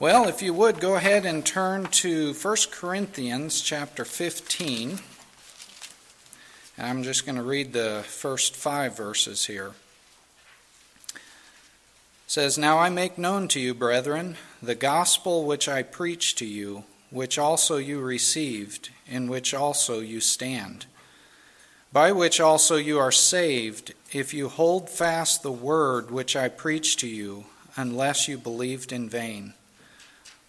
Well, if you would go ahead and turn to 1 Corinthians chapter 15. And I'm just going to read the first five verses here. It says, Now I make known to you, brethren, the gospel which I preached to you, which also you received, in which also you stand, by which also you are saved, if you hold fast the word which I preached to you, unless you believed in vain.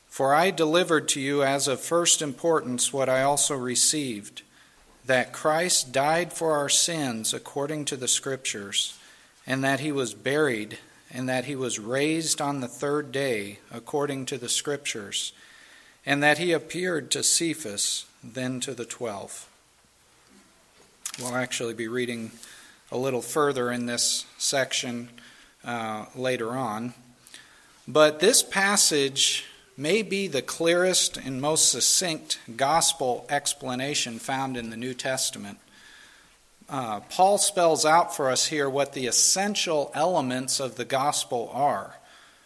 For I delivered to you as of first importance what I also received that Christ died for our sins according to the Scriptures, and that he was buried, and that he was raised on the third day according to the Scriptures, and that he appeared to Cephas, then to the twelve. We'll actually be reading a little further in this section uh, later on. But this passage may be the clearest and most succinct gospel explanation found in the New Testament. Uh, Paul spells out for us here what the essential elements of the gospel are.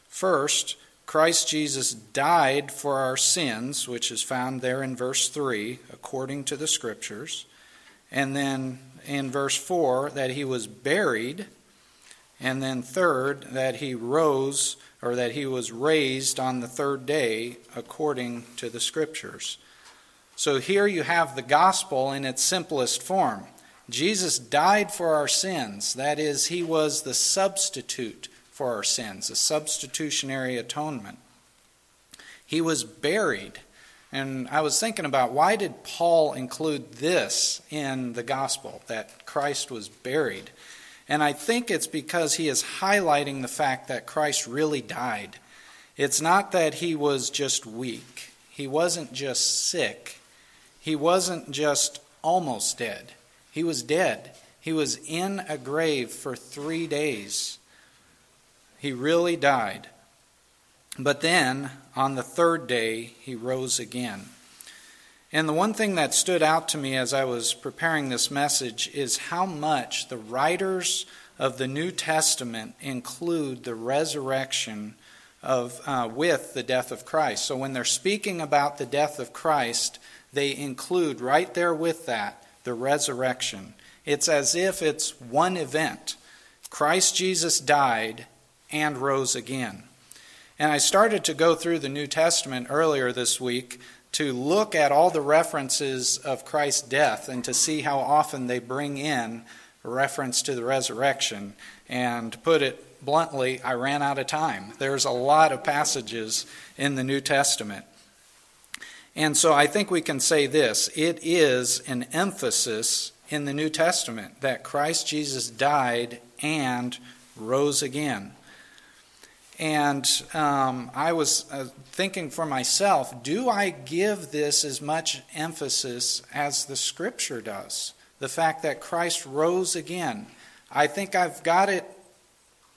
First, Christ Jesus died for our sins, which is found there in verse 3, according to the Scriptures. And then in verse 4, that he was buried. And then third, that he rose or that he was raised on the third day according to the Scriptures. So here you have the gospel in its simplest form. Jesus died for our sins. That is, he was the substitute for our sins, a substitutionary atonement. He was buried. And I was thinking about why did Paul include this in the gospel, that Christ was buried? And I think it's because he is highlighting the fact that Christ really died. It's not that he was just weak, he wasn't just sick, he wasn't just almost dead. He was dead. He was in a grave for three days. He really died. But then, on the third day, he rose again. And the one thing that stood out to me as I was preparing this message is how much the writers of the New Testament include the resurrection of, uh, with the death of Christ. So when they're speaking about the death of Christ, they include right there with that the resurrection. It's as if it's one event. Christ Jesus died and rose again. And I started to go through the New Testament earlier this week to look at all the references of Christ's death and to see how often they bring in reference to the resurrection. And to put it bluntly, I ran out of time. There's a lot of passages in the New Testament. And so I think we can say this it is an emphasis in the New Testament that Christ Jesus died and rose again. And um, I was uh, thinking for myself do I give this as much emphasis as the scripture does? The fact that Christ rose again. I think I've got it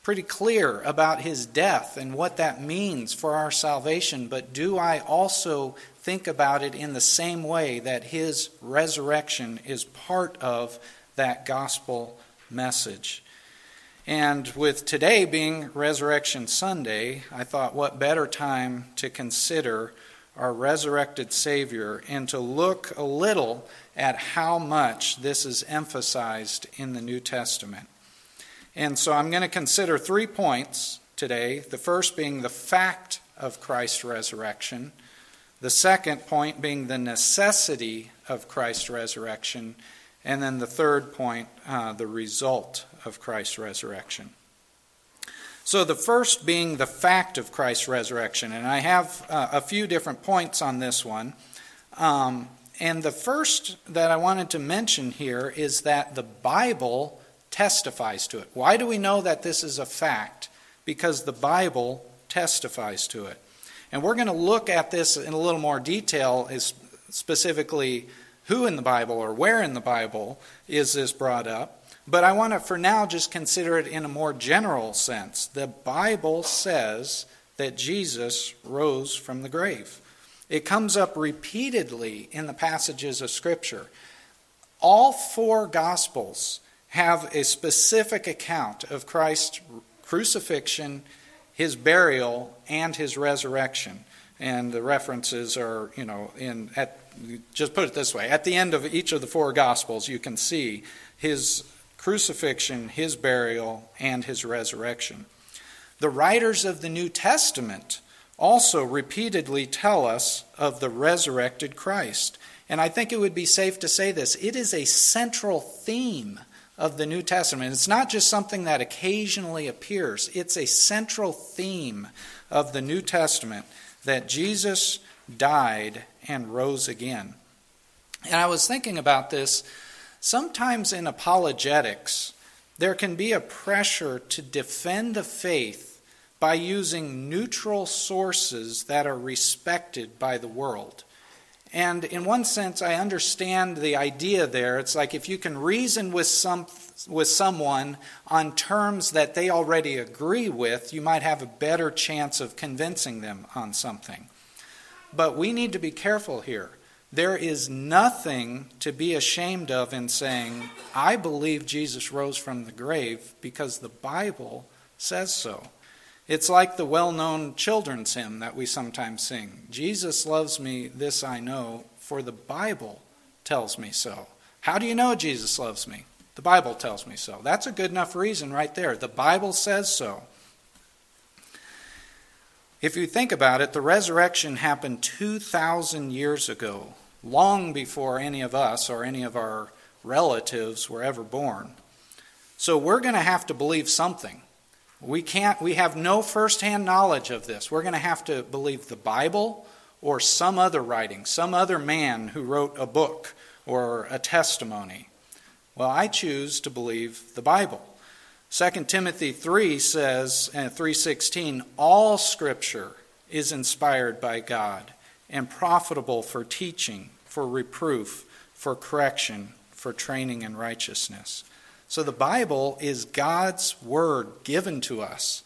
pretty clear about his death and what that means for our salvation, but do I also think about it in the same way that his resurrection is part of that gospel message? And with today being Resurrection Sunday, I thought what better time to consider our resurrected Savior and to look a little at how much this is emphasized in the New Testament. And so I'm going to consider three points today. The first being the fact of Christ's resurrection, the second point being the necessity of Christ's resurrection, and then the third point, uh, the result of Christ's resurrection. So, the first being the fact of Christ's resurrection, and I have uh, a few different points on this one. Um, and the first that I wanted to mention here is that the Bible testifies to it. Why do we know that this is a fact? Because the Bible testifies to it. And we're going to look at this in a little more detail, is specifically who in the Bible or where in the Bible is this brought up. But I want to, for now, just consider it in a more general sense. The Bible says that Jesus rose from the grave. It comes up repeatedly in the passages of Scripture. All four Gospels have a specific account of Christ's crucifixion, his burial, and his resurrection. And the references are, you know, in at just put it this way, at the end of each of the four gospels you can see his crucifixion, his burial, and his resurrection. The writers of the New Testament also repeatedly tell us of the resurrected Christ. And I think it would be safe to say this it is a central theme of the New Testament. It's not just something that occasionally appears, it's a central theme of the New Testament that Jesus died and rose again. And I was thinking about this. Sometimes in apologetics, there can be a pressure to defend the faith by using neutral sources that are respected by the world. And in one sense, I understand the idea there. It's like if you can reason with, some, with someone on terms that they already agree with, you might have a better chance of convincing them on something. But we need to be careful here. There is nothing to be ashamed of in saying, I believe Jesus rose from the grave because the Bible says so. It's like the well known children's hymn that we sometimes sing Jesus loves me, this I know, for the Bible tells me so. How do you know Jesus loves me? The Bible tells me so. That's a good enough reason right there. The Bible says so. If you think about it, the resurrection happened 2,000 years ago, long before any of us or any of our relatives were ever born. So we're going to have to believe something. We can't we have no firsthand knowledge of this. We're going to have to believe the Bible or some other writing, some other man who wrote a book or a testimony. Well, I choose to believe the Bible. 2 Timothy 3 says, uh, 3:16, all scripture is inspired by God and profitable for teaching, for reproof, for correction, for training in righteousness. So the Bible is God's word given to us.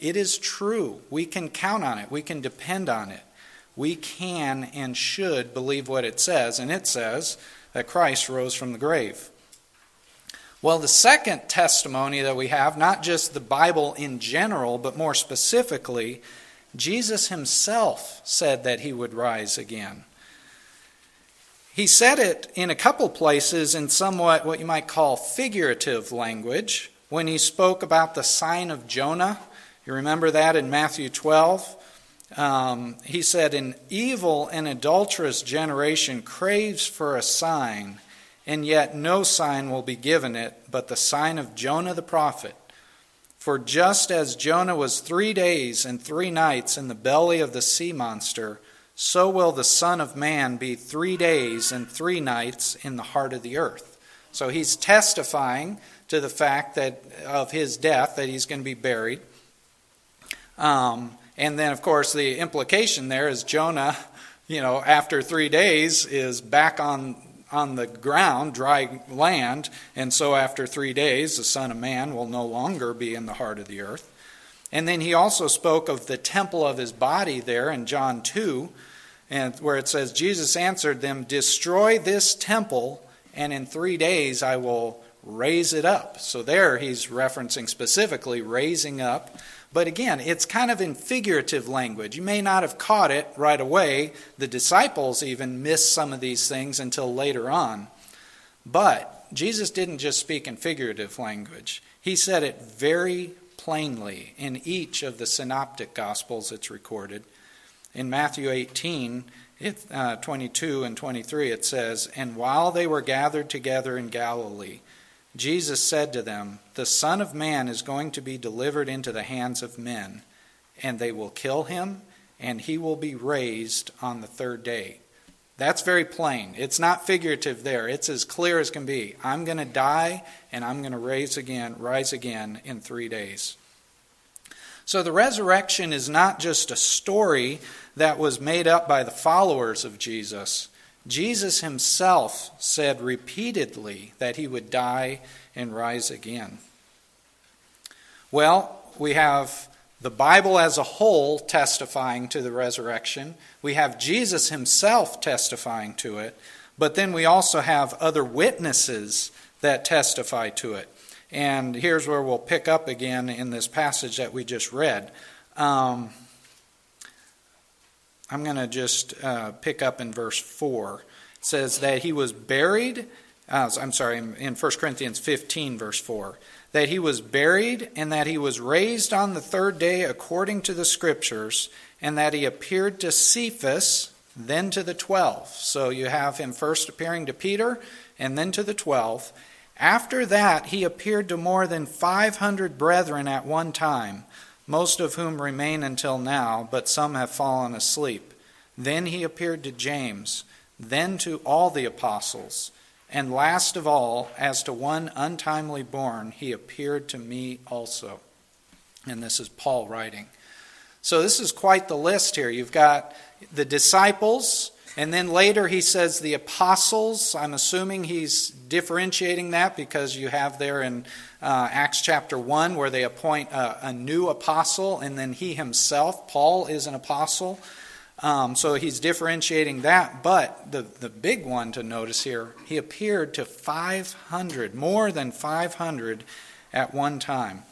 It is true. We can count on it. We can depend on it. We can and should believe what it says, and it says that Christ rose from the grave. Well, the second testimony that we have, not just the Bible in general, but more specifically, Jesus himself said that he would rise again. He said it in a couple places in somewhat what you might call figurative language when he spoke about the sign of Jonah. You remember that in Matthew 12? Um, he said, An evil and adulterous generation craves for a sign, and yet no sign will be given it but the sign of Jonah the prophet. For just as Jonah was three days and three nights in the belly of the sea monster, so will the Son of Man be three days and three nights in the heart of the earth. So he's testifying to the fact that of his death, that he's going to be buried. Um, and then, of course, the implication there is Jonah, you know, after three days is back on on the ground, dry land, and so after three days, the Son of Man will no longer be in the heart of the earth. And then he also spoke of the temple of his body there in John 2, and where it says, Jesus answered them, Destroy this temple, and in three days I will raise it up. So there he's referencing specifically raising up. But again, it's kind of in figurative language. You may not have caught it right away. The disciples even missed some of these things until later on. But Jesus didn't just speak in figurative language, he said it very plainly in each of the synoptic gospels it's recorded. In Matthew 18, it, uh, 22 and 23, it says, And while they were gathered together in Galilee, Jesus said to them, The Son of Man is going to be delivered into the hands of men, and they will kill him, and he will be raised on the third day. That's very plain. It's not figurative there. It's as clear as can be. I'm going to die and I'm going to rise again, rise again in 3 days. So the resurrection is not just a story that was made up by the followers of Jesus. Jesus himself said repeatedly that he would die and rise again. Well, we have the Bible as a whole testifying to the resurrection. We have Jesus himself testifying to it. But then we also have other witnesses that testify to it. And here's where we'll pick up again in this passage that we just read. Um, I'm going to just uh, pick up in verse 4. It says that he was buried, uh, I'm sorry, in, in 1 Corinthians 15, verse 4, that he was buried and that he was raised on the third day according to the Scriptures, and that he appeared to Cephas, then to the twelve. So you have him first appearing to Peter and then to the twelve. After that, he appeared to more than 500 brethren at one time most of whom remain until now, but some have fallen asleep. Then he appeared to James, then to all the apostles. And last of all, as to one untimely born, he appeared to me also. And this is Paul writing. So this is quite the list here. You've got the disciples, and then later he says the apostles. I'm assuming he's differentiating that because you have there in uh, Acts chapter 1 where they appoint a, a, new apostle, and then he himself, Paul, is an apostle. Um, so he's differentiating that. But the, the big one to notice here, he appeared to 500, more than 500 at one time.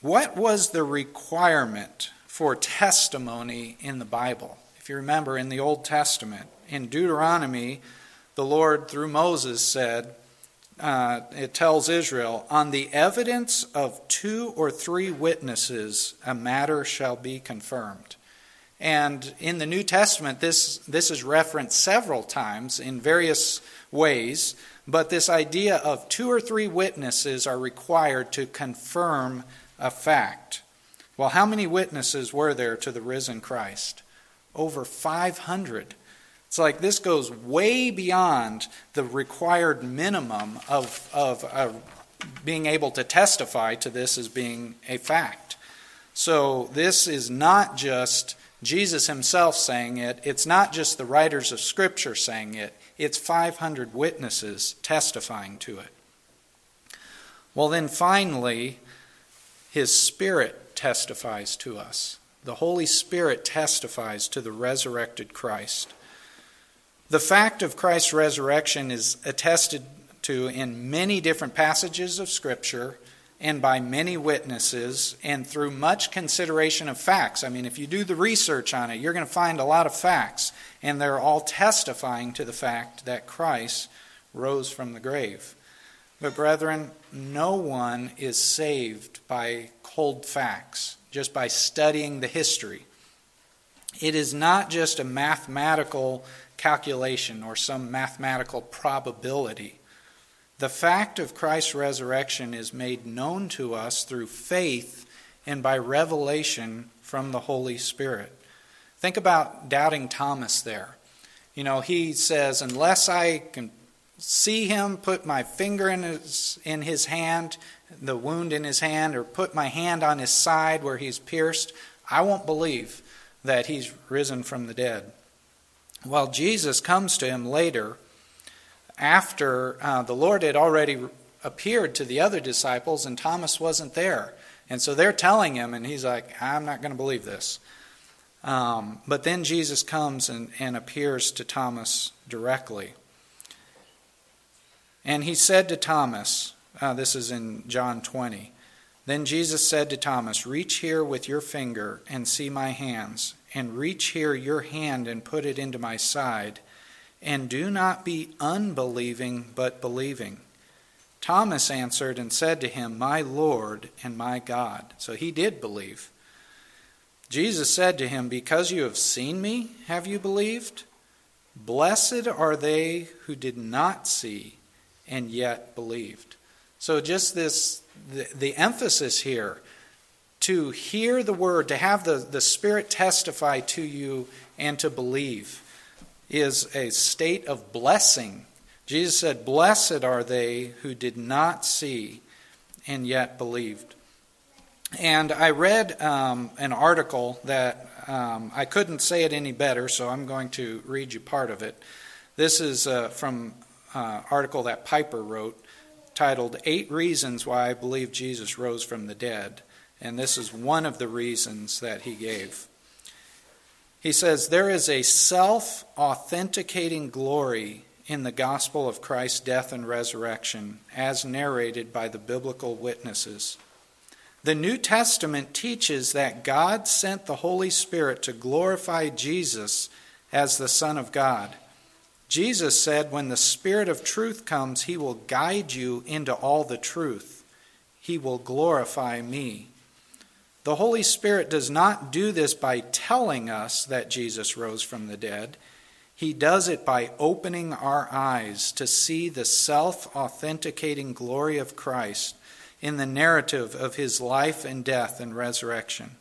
What was the requirement for testimony in the Bible. If you remember in the Old Testament, in Deuteronomy, the Lord, through Moses, said, uh, it tells Israel, on the evidence of two or three witnesses, a matter shall be confirmed. And in the New Testament, this, this is referenced several times in various ways, but this idea of two or three witnesses are required to confirm a fact. Well, how many witnesses were there to the risen Christ? Over 500. It's like this goes way beyond the required minimum of, of uh, being able to testify to this as being a fact. So this is not just Jesus himself saying it, it's not just the writers of Scripture saying it, it's 500 witnesses testifying to it. Well, then finally, his Spirit testifies to us. The Holy Spirit testifies to the resurrected Christ. The fact of Christ's resurrection is attested to in many different passages of Scripture and by many witnesses and through much consideration of facts. I mean, if you do the research on it, you're going to find a lot of facts, and they're all testifying to the fact that Christ rose from the grave. But, brethren, no one is saved by cold facts, just by studying the history. It is not just a mathematical calculation or some mathematical probability. The fact of Christ's resurrection is made known to us through faith and by revelation from the Holy Spirit. Think about doubting Thomas there. You know, he says, Unless I can see him, put my finger in his, in his hand the wound in his hand or put my hand on his side where he's pierced, I won't believe that he's risen from the dead. Well, Jesus comes to him later after uh, the Lord had already appeared to the other disciples and Thomas wasn't there. And so they're telling him, and he's like, I'm not going to believe this. Um, but then Jesus comes and, and appears to Thomas directly. And he said to Thomas, uh, this is in John 20. Then Jesus said to Thomas, Reach here with your finger and see my hands, and reach here your hand and put it into my side, and do not be unbelieving, but believing. Thomas answered and said to him, My Lord and my God. So he did believe. Jesus said to him, Because you have seen me, have you believed? Blessed are they who did not see and yet believed. So, just this, the, the emphasis here to hear the word, to have the, the Spirit testify to you and to believe is a state of blessing. Jesus said, Blessed are they who did not see and yet believed. And I read um, an article that um, I couldn't say it any better, so I'm going to read you part of it. This is uh, from uh, article that Piper wrote titled Eight Reasons Why I Believe Jesus Rose from the Dead. And this is one of the reasons that he gave. He says, There is a self authenticating glory in the gospel of Christ's death and resurrection, as narrated by the biblical witnesses. The New Testament teaches that God sent the Holy Spirit to glorify Jesus as the Son of God. Jesus said, When the Spirit of truth comes, he will guide you into all the truth. He will glorify me. The Holy Spirit does not do this by telling us that Jesus rose from the dead. He does it by opening our eyes to see the self authenticating glory of Christ in the narrative of his life and death and resurrection.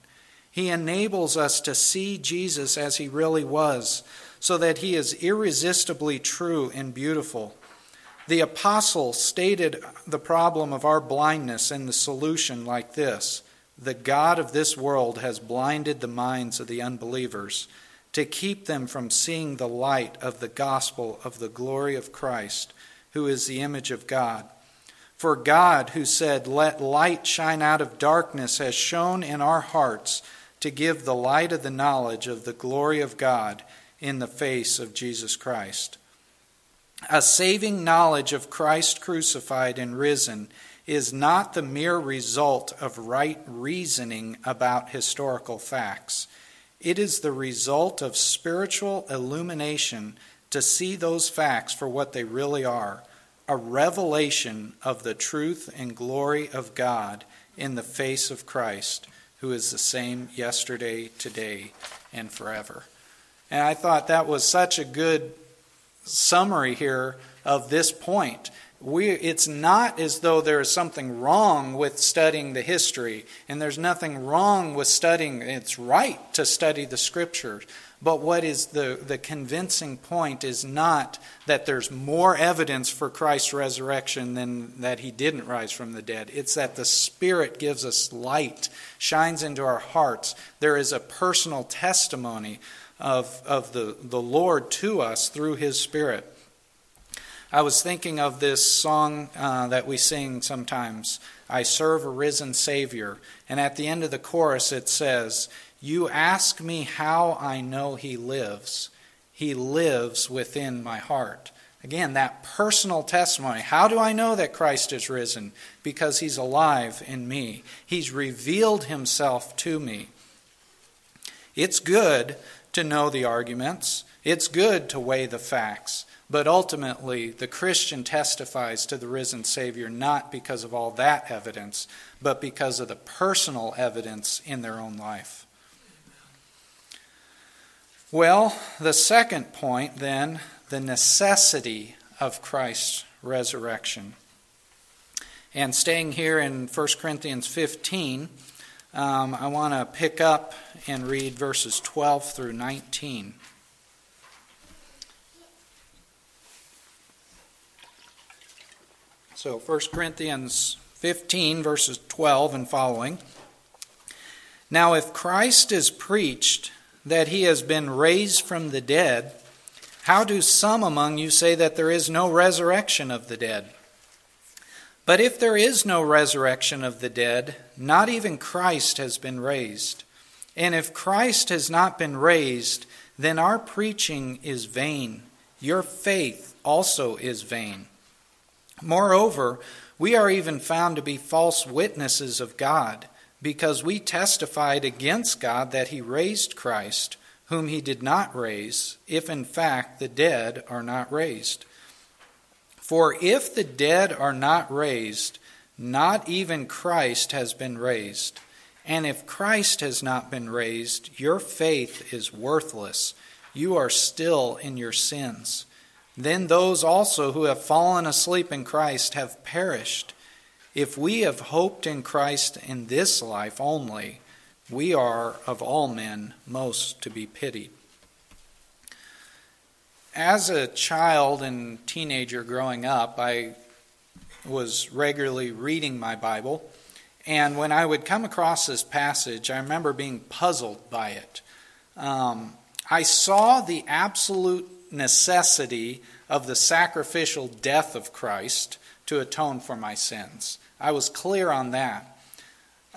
He enables us to see Jesus as he really was so that he is irresistibly true and beautiful. The apostle stated the problem of our blindness and the solution like this The God of this world has blinded the minds of the unbelievers to keep them from seeing the light of the gospel of the glory of Christ, who is the image of God. For God, who said, Let light shine out of darkness, has shone in our hearts to give the light of the knowledge of the glory of God in the face of Jesus Christ. A saving knowledge of Christ crucified and risen is not the mere result of right reasoning about historical facts. It is the result of spiritual illumination to see those facts for what they really are a revelation of the truth and glory of God in the face of Christ, who is the same yesterday, today, and forever. And I thought that was such a good summary here of this point. We, it's not as though there is something wrong with studying the history, and there's nothing wrong with studying, it's right to study the scriptures. But what is the, the convincing point is not that there's more evidence for Christ's resurrection than that he didn't rise from the dead. It's that the Spirit gives us light, shines into our hearts. There is a personal testimony of, of the, the Lord to us through His Spirit. I was thinking of this song uh, that we sing sometimes I serve a risen Savior. And at the end of the chorus, it says, You ask me how I know He lives. He lives within my heart. Again, that personal testimony. How do I know that Christ is risen? Because He's alive in me, He's revealed Himself to me. It's good to know the arguments, it's good to weigh the facts. But ultimately, the Christian testifies to the risen Savior not because of all that evidence, but because of the personal evidence in their own life. Well, the second point then, the necessity of Christ's resurrection. And staying here in 1 Corinthians 15, um, I want to pick up and read verses 12 through 19. So 1 Corinthians 15, verses 12 and following. Now, if Christ is preached that he has been raised from the dead, how do some among you say that there is no resurrection of the dead? But if there is no resurrection of the dead, not even Christ has been raised. And if Christ has not been raised, then our preaching is vain. Your faith also is vain. Moreover, we are even found to be false witnesses of God, because we testified against God that he raised Christ, whom he did not raise, if in fact the dead are not raised. For if the dead are not raised, not even Christ has been raised. And if Christ has not been raised, your faith is worthless. You are still in your sins. Then those also who have fallen asleep in Christ have perished. If we have hoped in Christ in this life only, we are of all men most to be pitied as a child and teenager growing up, I was regularly reading my Bible. And when I would come across this passage, I remember being puzzled by it. Um, I saw the absolute necessity of the sacrificial death of Christ to atone for my sins. I was clear on that.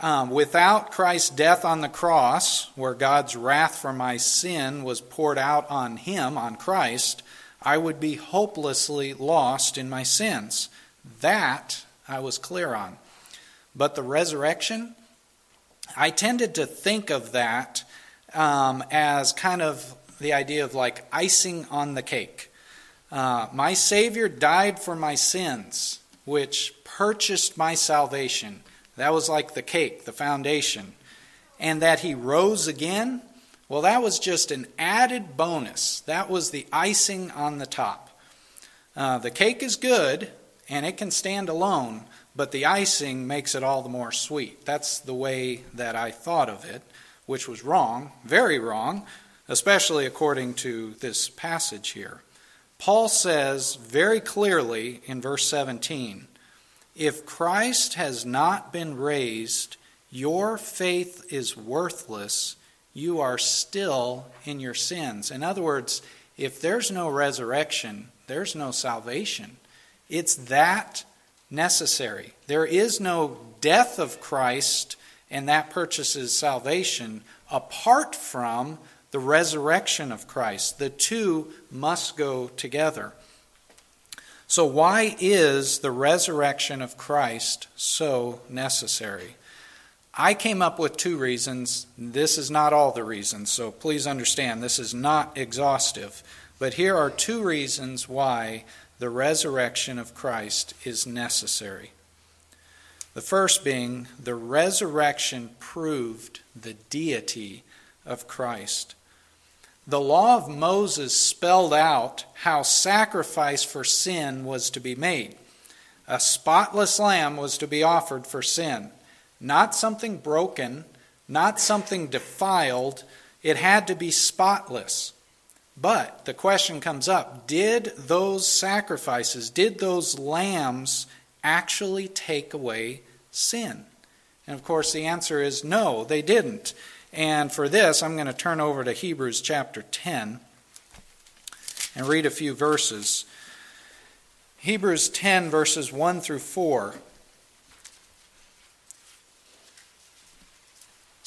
Um, without Christ's death on the cross, where God's wrath for my sin was poured out on him, on Christ, I would be hopelessly lost in my sins. That I was clear on. But the resurrection, I tended to think of that um, as kind of the idea of like icing on the cake. Uh, my Savior died for my sins, which purchased my salvation. That was like the cake, the foundation. And that He rose again, well, that was just an added bonus. That was the icing on the top. Uh, the cake is good, and it can stand alone, but the icing makes it all the more sweet. That's the way that I thought of it, which was wrong, very wrong, especially according to this passage here. Paul says very clearly in verse 17 if Christ has not been raised, your faith is worthless. You are still in your sins. In other words, if there's no resurrection, there's no salvation. It's that necessary. There is no death of Christ, and that purchases salvation apart from the resurrection of Christ. The two must go together. So, why is the resurrection of Christ so necessary? I came up with two reasons. This is not all the reasons, so please understand this is not exhaustive. But here are two reasons why the resurrection of Christ is necessary. The first being the resurrection proved the deity of Christ. The law of Moses spelled out how sacrifice for sin was to be made. A spotless lamb was to be offered for sin, not something broken, not something defiled. It had to be spotless. But the question comes up did those sacrifices, did those lambs actually take away sin? And of course, the answer is no, they didn't. And for this, I'm going to turn over to Hebrews chapter 10 and read a few verses. Hebrews 10, verses 1 through 4.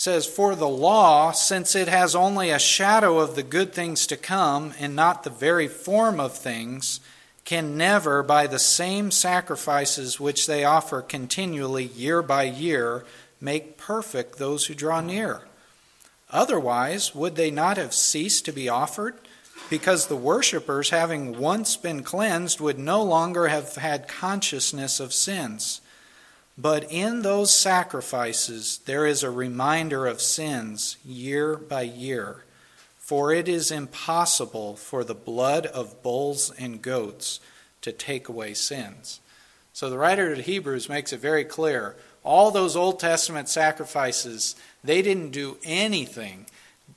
Says, For the law, since it has only a shadow of the good things to come and not the very form of things, can never, by the same sacrifices which they offer continually year by year, make perfect those who draw near. Otherwise, would they not have ceased to be offered? Because the worshippers, having once been cleansed, would no longer have had consciousness of sins. But in those sacrifices, there is a reminder of sins year by year. For it is impossible for the blood of bulls and goats to take away sins. So the writer of Hebrews makes it very clear all those Old Testament sacrifices, they didn't do anything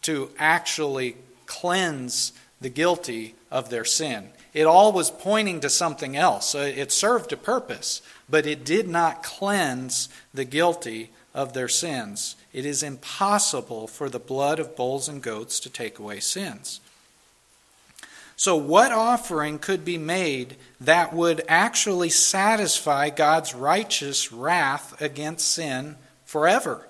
to actually cleanse the guilty of their sin. It all was pointing to something else. It served a purpose, but it did not cleanse the guilty of their sins. It is impossible for the blood of bulls and goats to take away sins. So, what offering could be made that would actually satisfy God's righteous wrath against sin forever?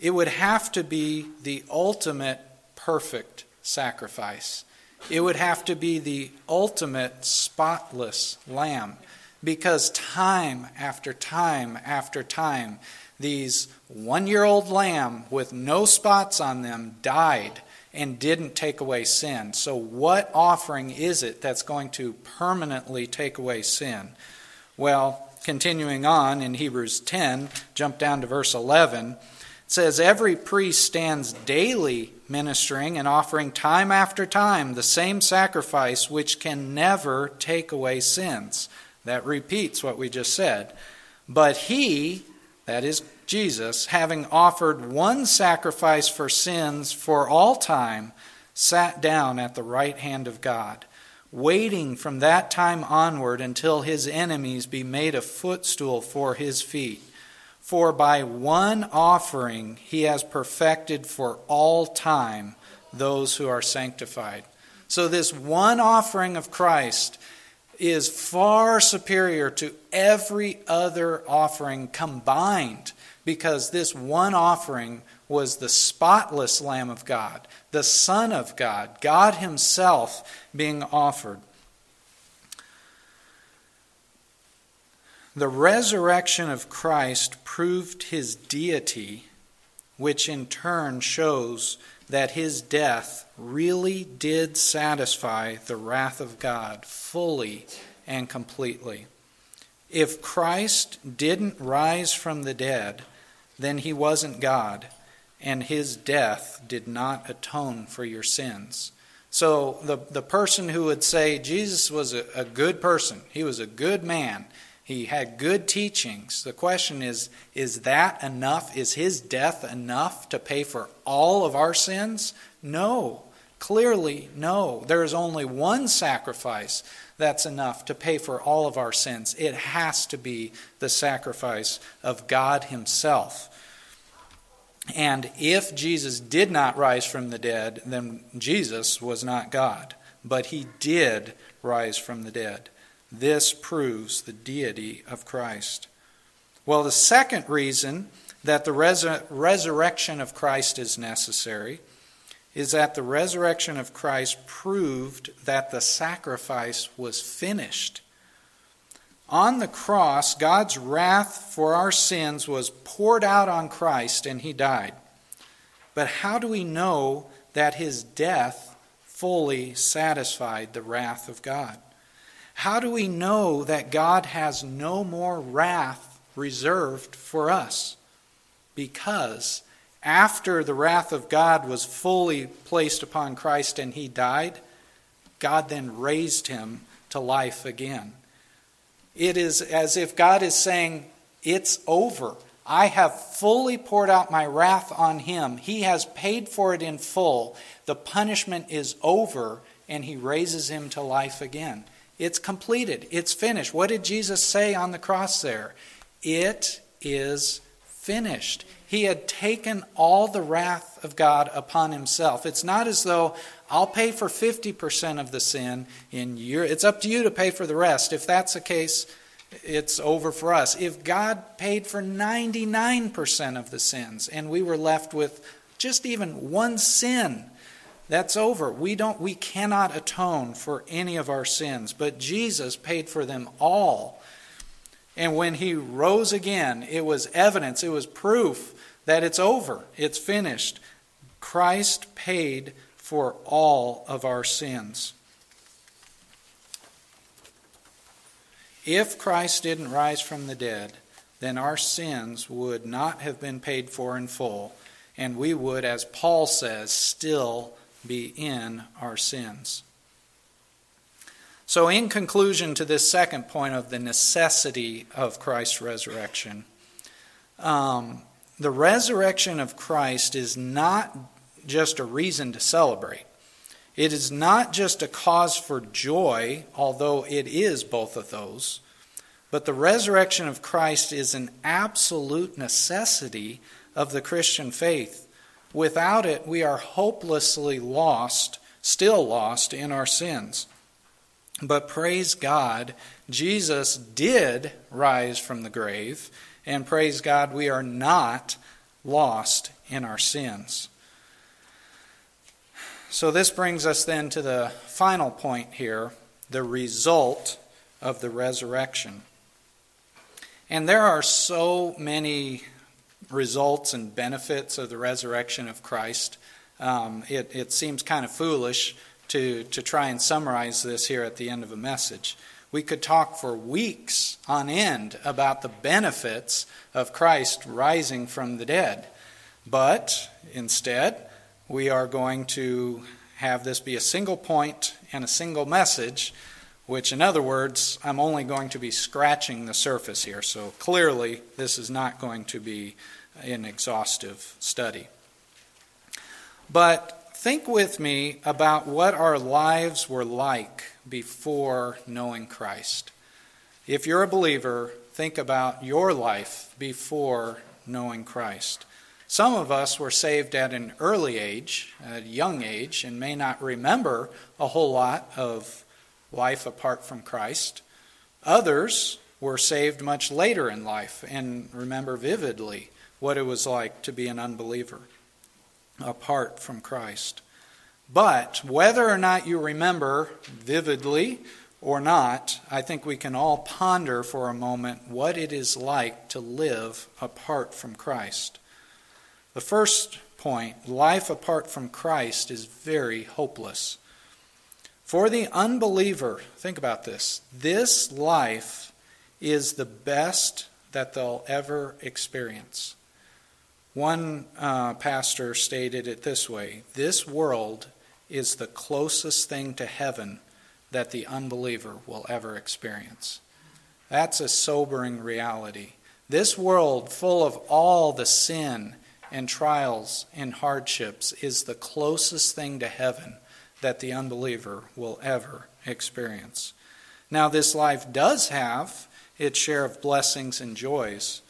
It would have to be the ultimate perfect sacrifice. It would have to be the ultimate spotless lamb because time after time after time, these one year old lamb with no spots on them died and didn't take away sin. So, what offering is it that's going to permanently take away sin? Well, continuing on in Hebrews 10, jump down to verse 11. It says, Every priest stands daily ministering and offering time after time the same sacrifice which can never take away sins. That repeats what we just said. But he, that is Jesus, having offered one sacrifice for sins for all time, sat down at the right hand of God, waiting from that time onward until his enemies be made a footstool for his feet. For by one offering he has perfected for all time those who are sanctified. So, this one offering of Christ is far superior to every other offering combined because this one offering was the spotless Lamb of God, the Son of God, God Himself being offered. The resurrection of Christ proved his deity which in turn shows that his death really did satisfy the wrath of God fully and completely. If Christ didn't rise from the dead, then he wasn't God, and his death did not atone for your sins. So the, the person who would say Jesus was a, a good person, he was a good man, he had good teachings. The question is is that enough? Is his death enough to pay for all of our sins? No. Clearly, no. There is only one sacrifice that's enough to pay for all of our sins. It has to be the sacrifice of God Himself. And if Jesus did not rise from the dead, then Jesus was not God. But He did rise from the dead. This proves the deity of Christ. Well, the second reason that the resur- resurrection of Christ is necessary is that the resurrection of Christ proved that the sacrifice was finished. On the cross, God's wrath for our sins was poured out on Christ and he died. But how do we know that his death fully satisfied the wrath of God? How do we know that God has no more wrath reserved for us? Because after the wrath of God was fully placed upon Christ and he died, God then raised him to life again. It is as if God is saying, It's over. I have fully poured out my wrath on him. He has paid for it in full. The punishment is over, and he raises him to life again. It's completed. It's finished. What did Jesus say on the cross there? It is finished. He had taken all the wrath of God upon himself. It's not as though I'll pay for 50% of the sin in your it's up to you to pay for the rest. If that's the case, it's over for us. If God paid for 99% of the sins and we were left with just even one sin, that's over. We don't we cannot atone for any of our sins, but Jesus paid for them all. And when he rose again, it was evidence, it was proof that it's over. It's finished. Christ paid for all of our sins. If Christ didn't rise from the dead, then our sins would not have been paid for in full, and we would, as Paul says, still be in our sins. So, in conclusion to this second point of the necessity of Christ's resurrection, um, the resurrection of Christ is not just a reason to celebrate. It is not just a cause for joy, although it is both of those, but the resurrection of Christ is an absolute necessity of the Christian faith. Without it, we are hopelessly lost, still lost in our sins. But praise God, Jesus did rise from the grave, and praise God, we are not lost in our sins. So, this brings us then to the final point here the result of the resurrection. And there are so many results and benefits of the resurrection of Christ. Um, it, it seems kind of foolish to, to try and summarize this here at the end of a message. We could talk for weeks on end about the benefits of Christ rising from the dead. But instead, we are going to have this be a single point and a single message, which, in other words, I'm only going to be scratching the surface here. So clearly, this is not going to be an exhaustive study. But think with me about what our lives were like before knowing Christ. If you're a believer, think about your life before knowing Christ. Some of us were saved at an early age, at a young age, and may not remember a whole lot of life apart from Christ. Others were saved much later in life and remember vividly what it was like to be an unbeliever apart from Christ. But whether or not you remember vividly or not, I think we can all ponder for a moment what it is like to live apart from Christ. The first point life apart from Christ is very hopeless. For the unbeliever, think about this this life is the best that they'll ever experience. One uh, pastor stated it this way This world is the closest thing to heaven that the unbeliever will ever experience. That's a sobering reality. This world, full of all the sin and trials and hardships, is the closest thing to heaven that the unbeliever will ever experience. Now, this life does have its share of blessings and joys,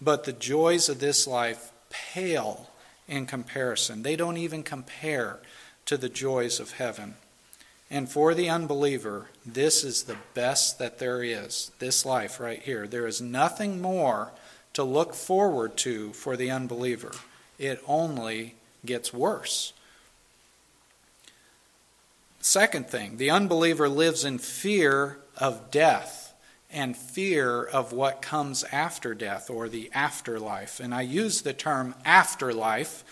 but the joys of this life pale in comparison. They don't even compare to the joys of heaven. And for the unbeliever, this is the best that there is, this life right here. There is nothing more to look forward to for the unbeliever. It only gets worse. Second thing, the unbeliever lives in fear of death and fear of what comes after death or the afterlife. And I use the term afterlife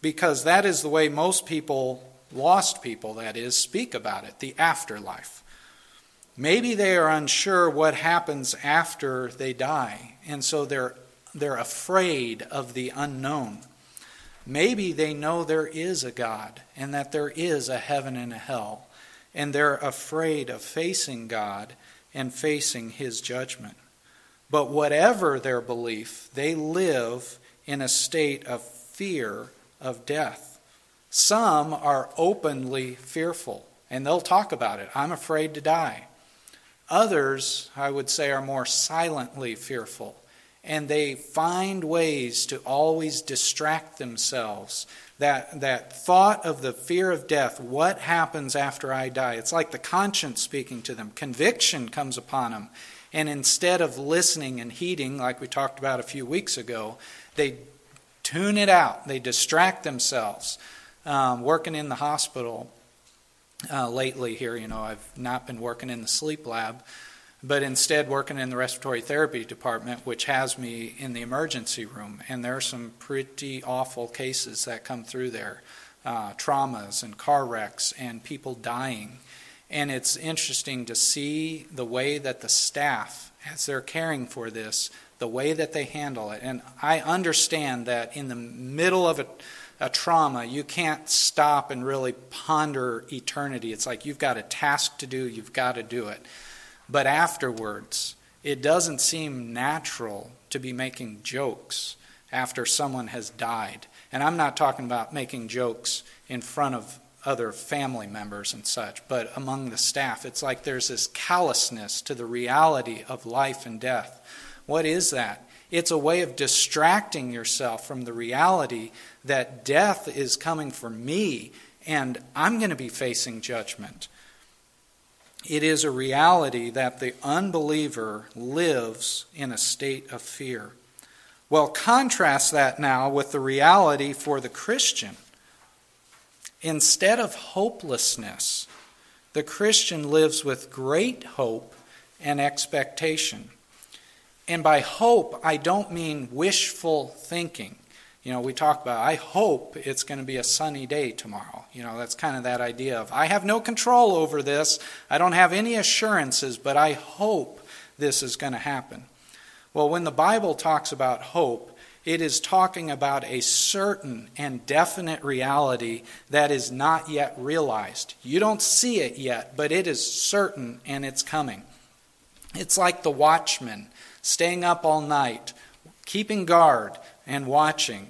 because that is the way most people lost people, that is, speak about it the afterlife. Maybe they are unsure what happens after they die, and so they're, they're afraid of the unknown. Maybe they know there is a God and that there is a heaven and a hell, and they're afraid of facing God and facing His judgment. But whatever their belief, they live in a state of fear of death. Some are openly fearful, and they'll talk about it. I'm afraid to die. Others, I would say, are more silently fearful, and they find ways to always distract themselves. That, that thought of the fear of death, what happens after I die? It's like the conscience speaking to them. Conviction comes upon them. And instead of listening and heeding, like we talked about a few weeks ago, they tune it out, they distract themselves um, working in the hospital uh, lately here. You know, I've not been working in the sleep lab, but instead working in the respiratory therapy department, which has me in the emergency room. And there are some pretty awful cases that come through there uh, traumas and car wrecks and people dying. And it's interesting to see the way that the staff, as they're caring for this, the way that they handle it. And I understand that in the middle of it, a trauma, you can't stop and really ponder eternity. It's like you've got a task to do, you've got to do it. But afterwards, it doesn't seem natural to be making jokes after someone has died. And I'm not talking about making jokes in front of other family members and such, but among the staff. It's like there's this callousness to the reality of life and death. What is that? It's a way of distracting yourself from the reality that death is coming for me and I'm going to be facing judgment. It is a reality that the unbeliever lives in a state of fear. Well, contrast that now with the reality for the Christian. Instead of hopelessness, the Christian lives with great hope and expectation. And by hope, I don't mean wishful thinking. You know, we talk about, I hope it's going to be a sunny day tomorrow. You know, that's kind of that idea of, I have no control over this. I don't have any assurances, but I hope this is going to happen. Well, when the Bible talks about hope, it is talking about a certain and definite reality that is not yet realized. You don't see it yet, but it is certain and it's coming. It's like the watchman staying up all night, keeping guard and watching,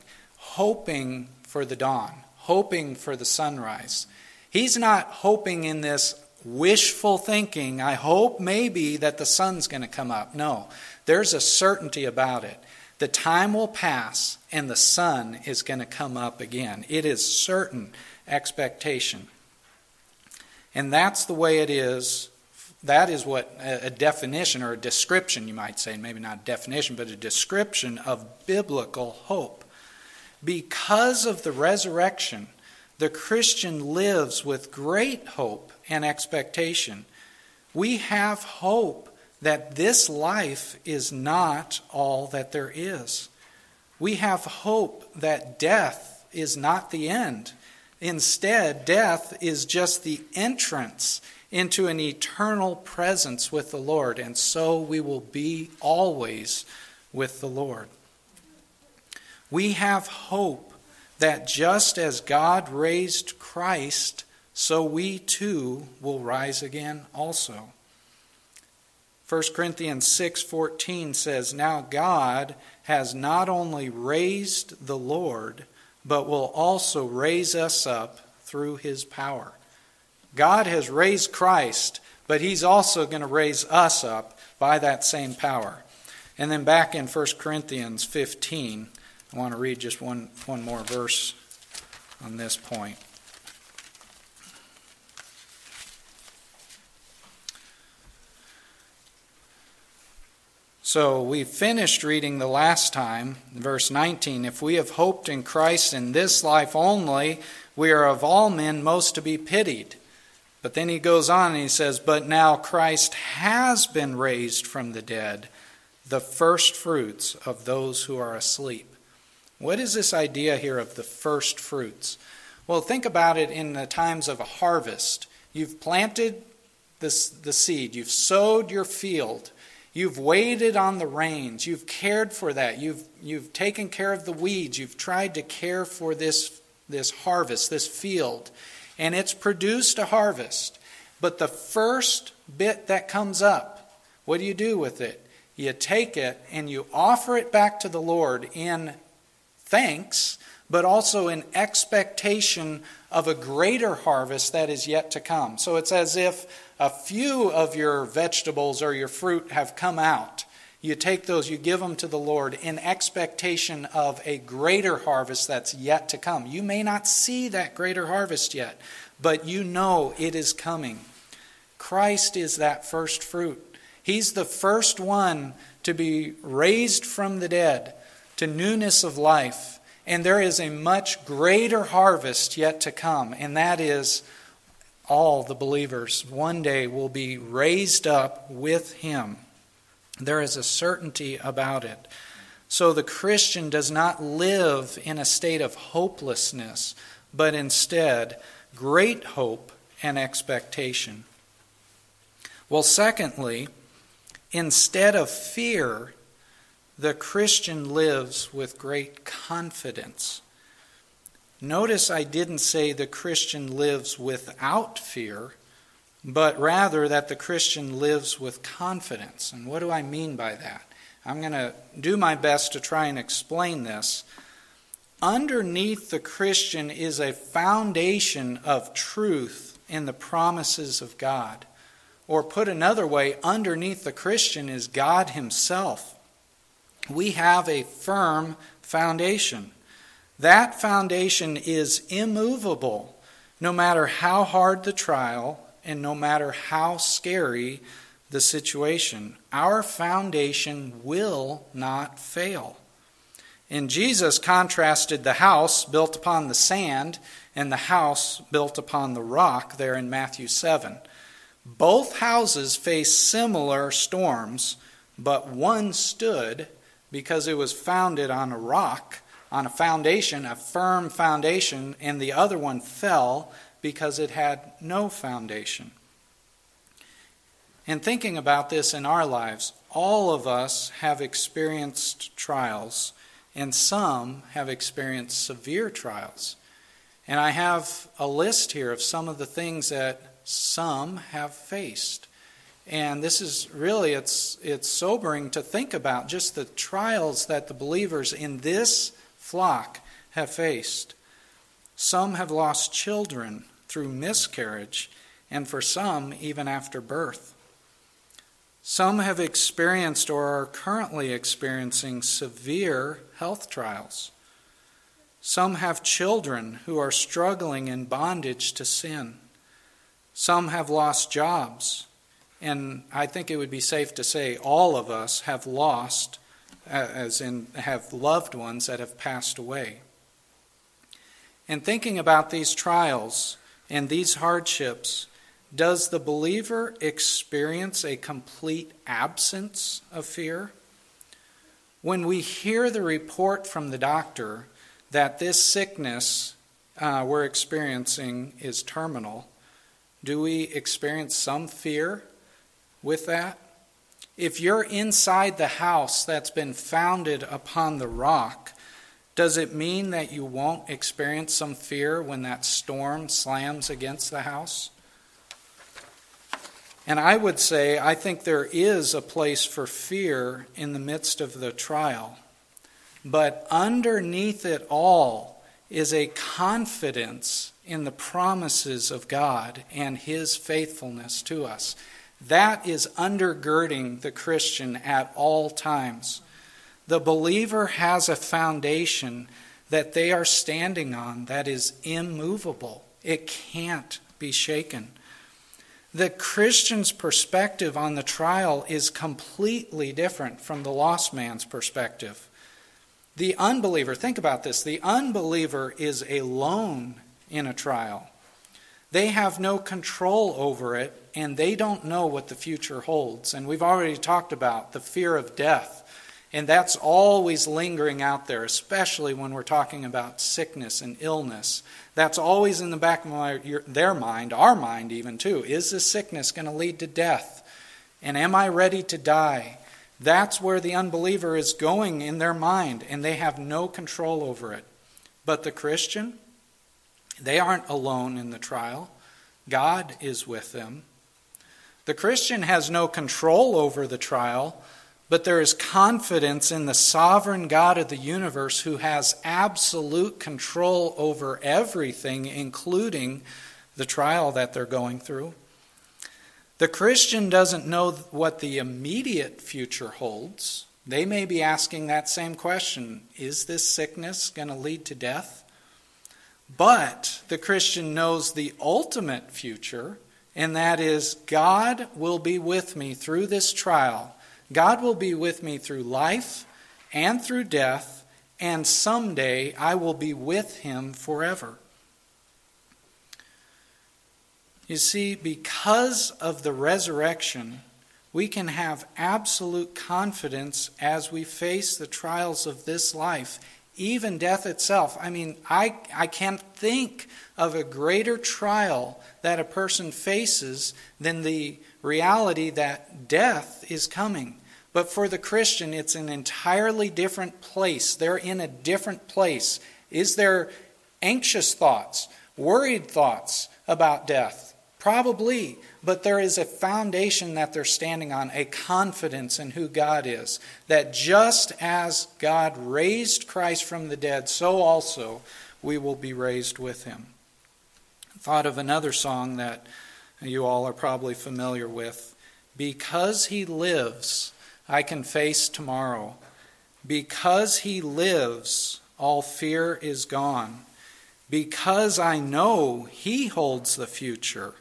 hoping for the dawn, hoping for the sunrise. He's not hoping in this wishful thinking, I hope maybe that the sun's going to come up. No, there's a certainty about it. The time will pass and the sun is going to come up again. It is certain expectation. And that's the way it is that is what a definition or a description, you might say, maybe not a definition, but a description of biblical hope. Because of the resurrection, the Christian lives with great hope and expectation. We have hope that this life is not all that there is. We have hope that death is not the end. Instead, death is just the entrance into an eternal presence with the Lord, and so we will be always with the Lord. We have hope that just as God raised Christ, so we too will rise again also. 1 Corinthians 6:14 says, "Now God has not only raised the Lord, but will also raise us up through his power." God has raised Christ, but he's also going to raise us up by that same power. And then back in 1 Corinthians 15, I want to read just one, one more verse on this point. So we finished reading the last time, verse 19. If we have hoped in Christ in this life only, we are of all men most to be pitied. But then he goes on and he says, But now Christ has been raised from the dead, the first fruits of those who are asleep. What is this idea here of the first fruits? Well, think about it in the times of a harvest. You've planted this, the seed, you've sowed your field You've waited on the rains. You've cared for that. You've, you've taken care of the weeds. You've tried to care for this, this harvest, this field. And it's produced a harvest. But the first bit that comes up, what do you do with it? You take it and you offer it back to the Lord in thanks, but also in expectation of a greater harvest that is yet to come. So it's as if a few of your vegetables or your fruit have come out. You take those, you give them to the Lord in expectation of a greater harvest that's yet to come. You may not see that greater harvest yet, but you know it is coming. Christ is that first fruit. He's the first one to be raised from the dead to newness of life. And there is a much greater harvest yet to come, and that is all the believers one day will be raised up with him. There is a certainty about it. So the Christian does not live in a state of hopelessness, but instead great hope and expectation. Well, secondly, instead of fear, the Christian lives with great confidence. Notice I didn't say the Christian lives without fear, but rather that the Christian lives with confidence. And what do I mean by that? I'm going to do my best to try and explain this. Underneath the Christian is a foundation of truth in the promises of God. Or put another way, underneath the Christian is God Himself. We have a firm foundation. That foundation is immovable no matter how hard the trial and no matter how scary the situation. Our foundation will not fail. And Jesus contrasted the house built upon the sand and the house built upon the rock there in Matthew 7. Both houses faced similar storms, but one stood because it was founded on a rock on a foundation, a firm foundation, and the other one fell because it had no foundation. And thinking about this in our lives, all of us have experienced trials, and some have experienced severe trials. And I have a list here of some of the things that some have faced. And this is really it's it's sobering to think about just the trials that the believers in this flock have faced. Some have lost children through miscarriage, and for some, even after birth. Some have experienced or are currently experiencing severe health trials. Some have children who are struggling in bondage to sin. Some have lost jobs. And I think it would be safe to say all of us have lost as in have loved ones that have passed away. And thinking about these trials and these hardships, does the believer experience a complete absence of fear? When we hear the report from the doctor that this sickness uh, we're experiencing is terminal, do we experience some fear with that? If you're inside the house that's been founded upon the rock, does it mean that you won't experience some fear when that storm slams against the house? And I would say, I think there is a place for fear in the midst of the trial. But underneath it all is a confidence in the promises of God and His faithfulness to us. That is undergirding the Christian at all times. The believer has a foundation that they are standing on that is immovable, it can't be shaken. The Christian's perspective on the trial is completely different from the lost man's perspective. The unbeliever, think about this, the unbeliever is alone in a trial. They have no control over it, and they don't know what the future holds. And we've already talked about the fear of death. And that's always lingering out there, especially when we're talking about sickness and illness. That's always in the back of my, your, their mind, our mind even too. Is this sickness going to lead to death? And am I ready to die? That's where the unbeliever is going in their mind, and they have no control over it. But the Christian, they aren't alone in the trial. God is with them. The Christian has no control over the trial, but there is confidence in the sovereign God of the universe who has absolute control over everything, including the trial that they're going through. The Christian doesn't know what the immediate future holds. They may be asking that same question Is this sickness going to lead to death? But the Christian knows the ultimate future, and that is God will be with me through this trial God will be with me through life and through death, and someday I will be with him forever. You see, because of the resurrection, we can have absolute confidence as we face the trials of this life, even death itself. I mean, I, I can't think of a greater trial that a person faces than the reality that death is coming. But for the Christian, it's an entirely different place. They're in a different place. Is there anxious thoughts, worried thoughts about death? Probably, but there is a foundation that they're standing on, a confidence in who God is. That just as God raised Christ from the dead, so also we will be raised with him. I thought of another song that you all are probably familiar with. Because he lives, I can face tomorrow. Because he lives, all fear is gone. Because I know he holds the future,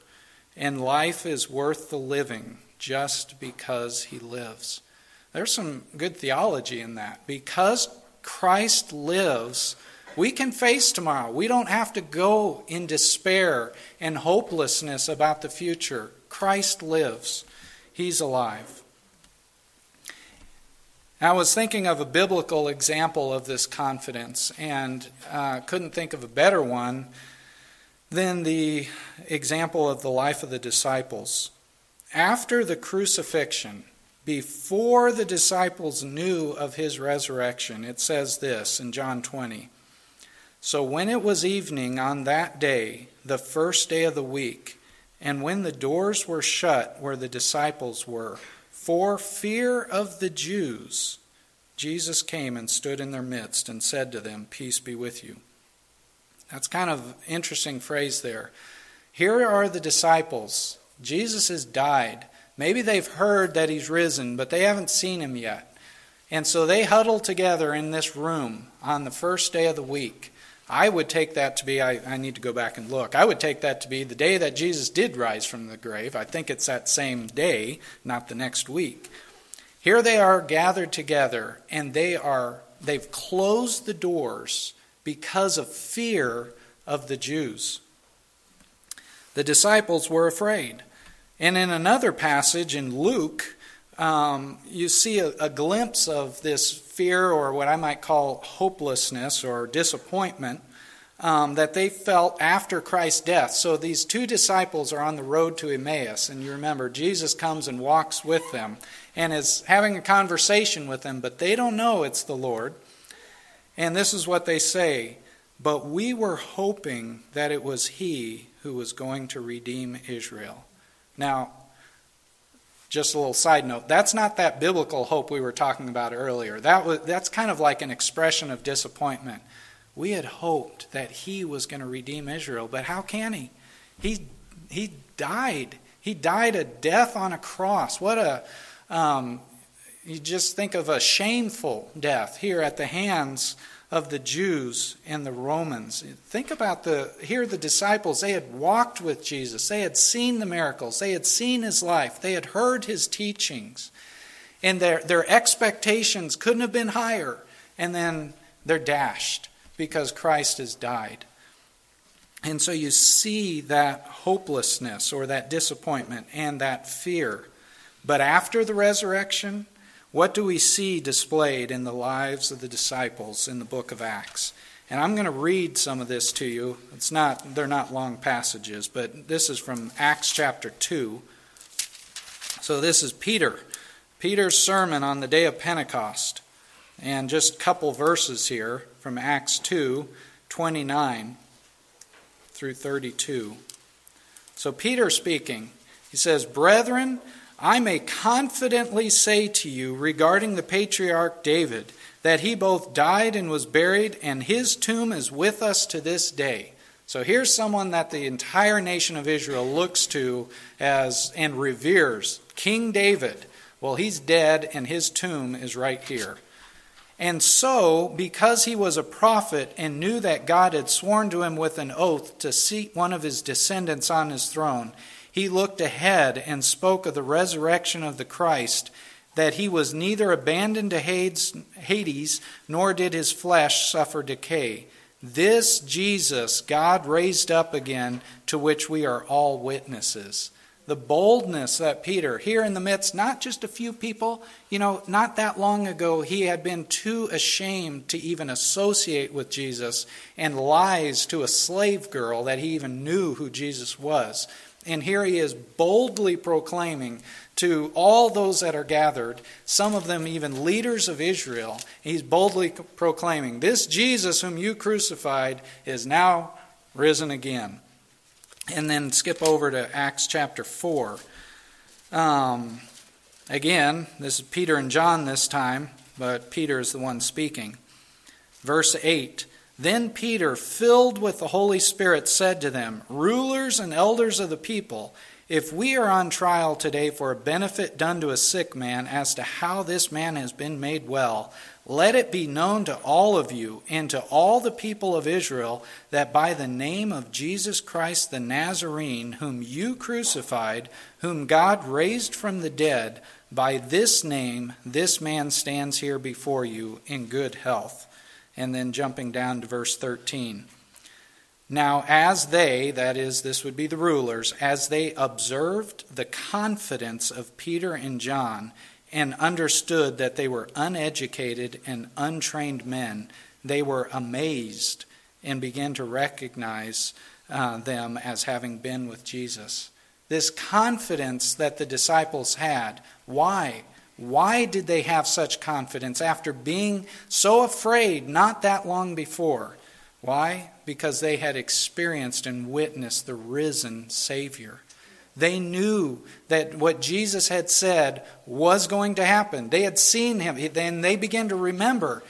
and life is worth the living just because he lives. There's some good theology in that. Because Christ lives, we can face tomorrow. We don't have to go in despair and hopelessness about the future. Christ lives, He's alive. I was thinking of a biblical example of this confidence and uh, couldn't think of a better one than the example of the life of the disciples. After the crucifixion, before the disciples knew of his resurrection, it says this in John 20. So when it was evening on that day, the first day of the week, and when the doors were shut where the disciples were, for fear of the Jews, Jesus came and stood in their midst and said to them, Peace be with you. That's kind of interesting phrase there. Here are the disciples. Jesus has died. Maybe they've heard that he's risen, but they haven't seen him yet. And so they huddle together in this room on the first day of the week. I would take that to be, I, I, need to go back and look. I would take that to be the day that Jesus did rise from the grave. I think it's that same day, not the next week. Here they are gathered together, and they are, they've closed the doors because of fear of the Jews. The disciples were afraid. And in another passage in Luke, um, you see a, a glimpse of this fear, or what I might call hopelessness or disappointment, um, that they felt after Christ's death. So these two disciples are on the road to Emmaus, and you remember Jesus comes and walks with them and is having a conversation with them, but they don't know it's the Lord. And this is what they say But we were hoping that it was He who was going to redeem Israel. Now, just a little side note that's not that biblical hope we were talking about earlier. That was, that's kind of like an expression of disappointment. We had hoped that he was going to redeem Israel, but how can he? He, he died. He died a death on a cross. What a, um, you just think of a shameful death here at the hands of the Jews and the Romans. Think about the here the disciples, they had walked with Jesus. They had seen the miracles. They had seen his life. They had heard his teachings. And their their expectations couldn't have been higher. And then they're dashed because Christ has died. And so you see that hopelessness or that disappointment and that fear. But after the resurrection, what do we see displayed in the lives of the disciples in the book of Acts? And I'm going to read some of this to you. It's not they're not long passages, but this is from Acts chapter 2. So this is Peter. Peter's sermon on the day of Pentecost. And just a couple verses here from Acts 2 29 through 32. So, Peter speaking, he says, Brethren, I may confidently say to you regarding the patriarch David that he both died and was buried, and his tomb is with us to this day. So here's someone that the entire nation of Israel looks to as and reveres King David. Well, he's dead, and his tomb is right here. And so, because he was a prophet and knew that God had sworn to him with an oath to seat one of his descendants on his throne, he looked ahead and spoke of the resurrection of the Christ, that he was neither abandoned to Hades, nor did his flesh suffer decay. This Jesus God raised up again, to which we are all witnesses the boldness that Peter, here in the midst, not just a few people, you know, not that long ago, he had been too ashamed to even associate with Jesus and lies to a slave girl that he even knew who Jesus was. And here he is boldly proclaiming to all those that are gathered, some of them even leaders of Israel, he's boldly proclaiming, This Jesus whom you crucified is now risen again and then skip over to Acts chapter 4. Um, again, this is Peter and John this time, but Peter is the one speaking. Verse 8 Then Peter, filled with the Holy Spirit, said to them, Rulers and elders of the people, if we are on trial today for a benefit done to a sick man as to how this man has been made well, let it be known to all of you and to all the people of Israel that by the name of Jesus Christ the Nazarene, whom you crucified, whom God raised from the dead, by this name this man stands here before you in good health. And then jumping down to verse 13. Now, as they, that is, this would be the rulers, as they observed the confidence of Peter and John, and understood that they were uneducated and untrained men, they were amazed and began to recognize uh, them as having been with Jesus. This confidence that the disciples had, why? Why did they have such confidence after being so afraid not that long before? Why? Because they had experienced and witnessed the risen Savior. They knew that what Jesus had said was going to happen. They had seen him. Then they began to remember.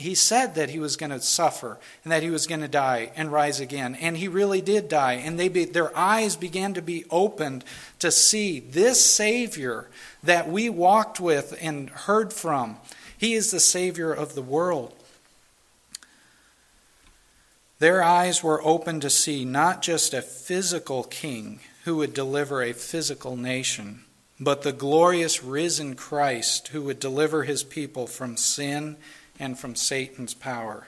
He, said that he was going to suffer and that he was going to die and rise again. And he really did die. And they be, their eyes began to be opened to see this Savior that we walked with and heard from. He is the Savior of the world. Their eyes were open to see not just a physical king who would deliver a physical nation, but the glorious risen Christ who would deliver his people from sin and from Satan's power.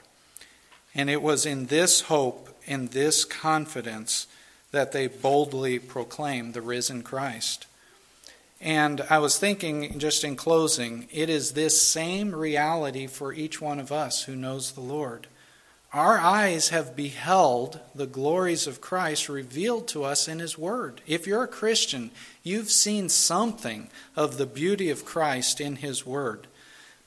And it was in this hope, in this confidence, that they boldly proclaimed the risen Christ. And I was thinking, just in closing, it is this same reality for each one of us who knows the Lord. Our eyes have beheld the glories of Christ revealed to us in His Word. If you're a Christian, you've seen something of the beauty of Christ in His Word.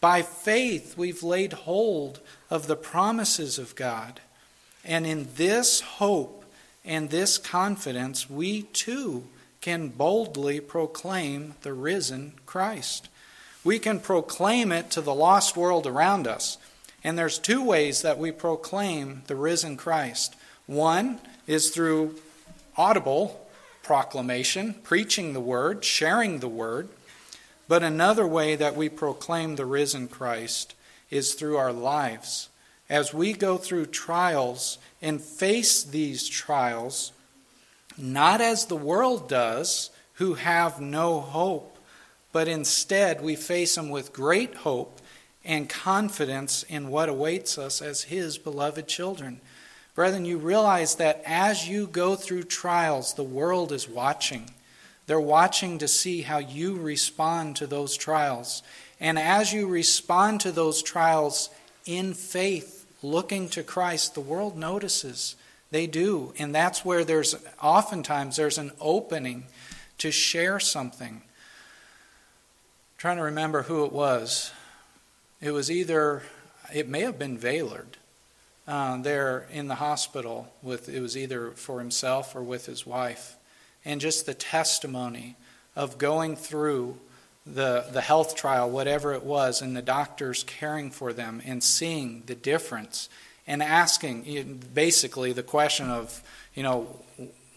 By faith, we've laid hold of the promises of God. And in this hope and this confidence, we too can boldly proclaim the risen Christ. We can proclaim it to the lost world around us. And there's two ways that we proclaim the risen Christ. One is through audible proclamation, preaching the word, sharing the word. But another way that we proclaim the risen Christ is through our lives. As we go through trials and face these trials, not as the world does, who have no hope, but instead we face them with great hope and confidence in what awaits us as His beloved children. Brethren, you realize that as you go through trials, the world is watching. They're watching to see how you respond to those trials. And as you respond to those trials in faith, looking to Christ, the world notices. They do. And that's where there's oftentimes there's an opening to share something. I'm trying to remember who it was. It was either, it may have been Vaylard uh, there in the hospital with, it was either for himself or with his wife. And just the testimony of going through the, the health trial, whatever it was, and the doctors caring for them and seeing the difference and asking basically the question of, you know,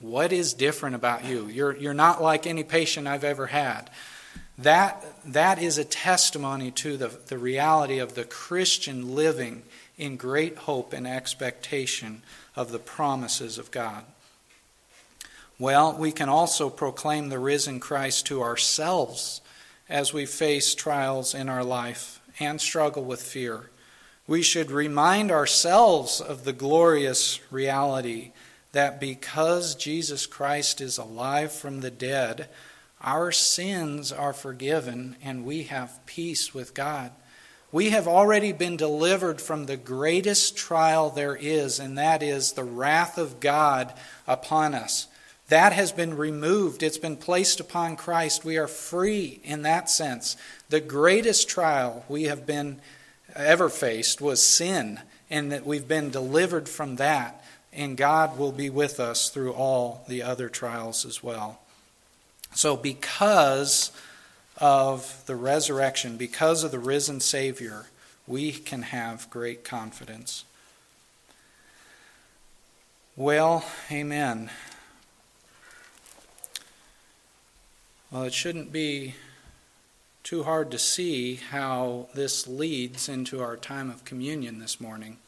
what is different about you? You're, you're not like any patient I've ever had. That, that is a testimony to the, the reality of the Christian living in great hope and expectation of the promises of God. Well, we can also proclaim the risen Christ to ourselves as we face trials in our life and struggle with fear. We should remind ourselves of the glorious reality that because Jesus Christ is alive from the dead, our sins are forgiven and we have peace with God. We have already been delivered from the greatest trial there is, and that is the wrath of God upon us. That has been removed. It's been placed upon Christ. We are free in that sense. The greatest trial we have been ever faced was sin, and that we've been delivered from that, and God will be with us through all the other trials as well. So, because of the resurrection, because of the risen Savior, we can have great confidence. Well, amen. Well, it shouldn't be too hard to see how this leads into our time of communion this morning.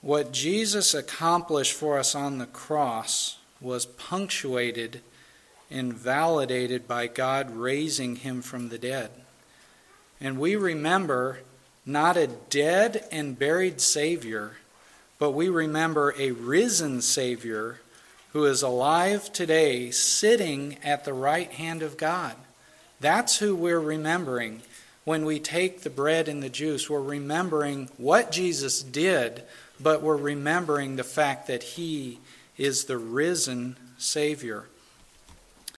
What Jesus accomplished for us on the cross was punctuated and validated by God raising him from the dead. And we remember not a dead and buried Savior, but we remember a risen Savior who is alive today, sitting at the right hand of God. That's who we're remembering when we take the bread and the juice. We're remembering what Jesus did, but we're remembering the fact that He is the risen Savior.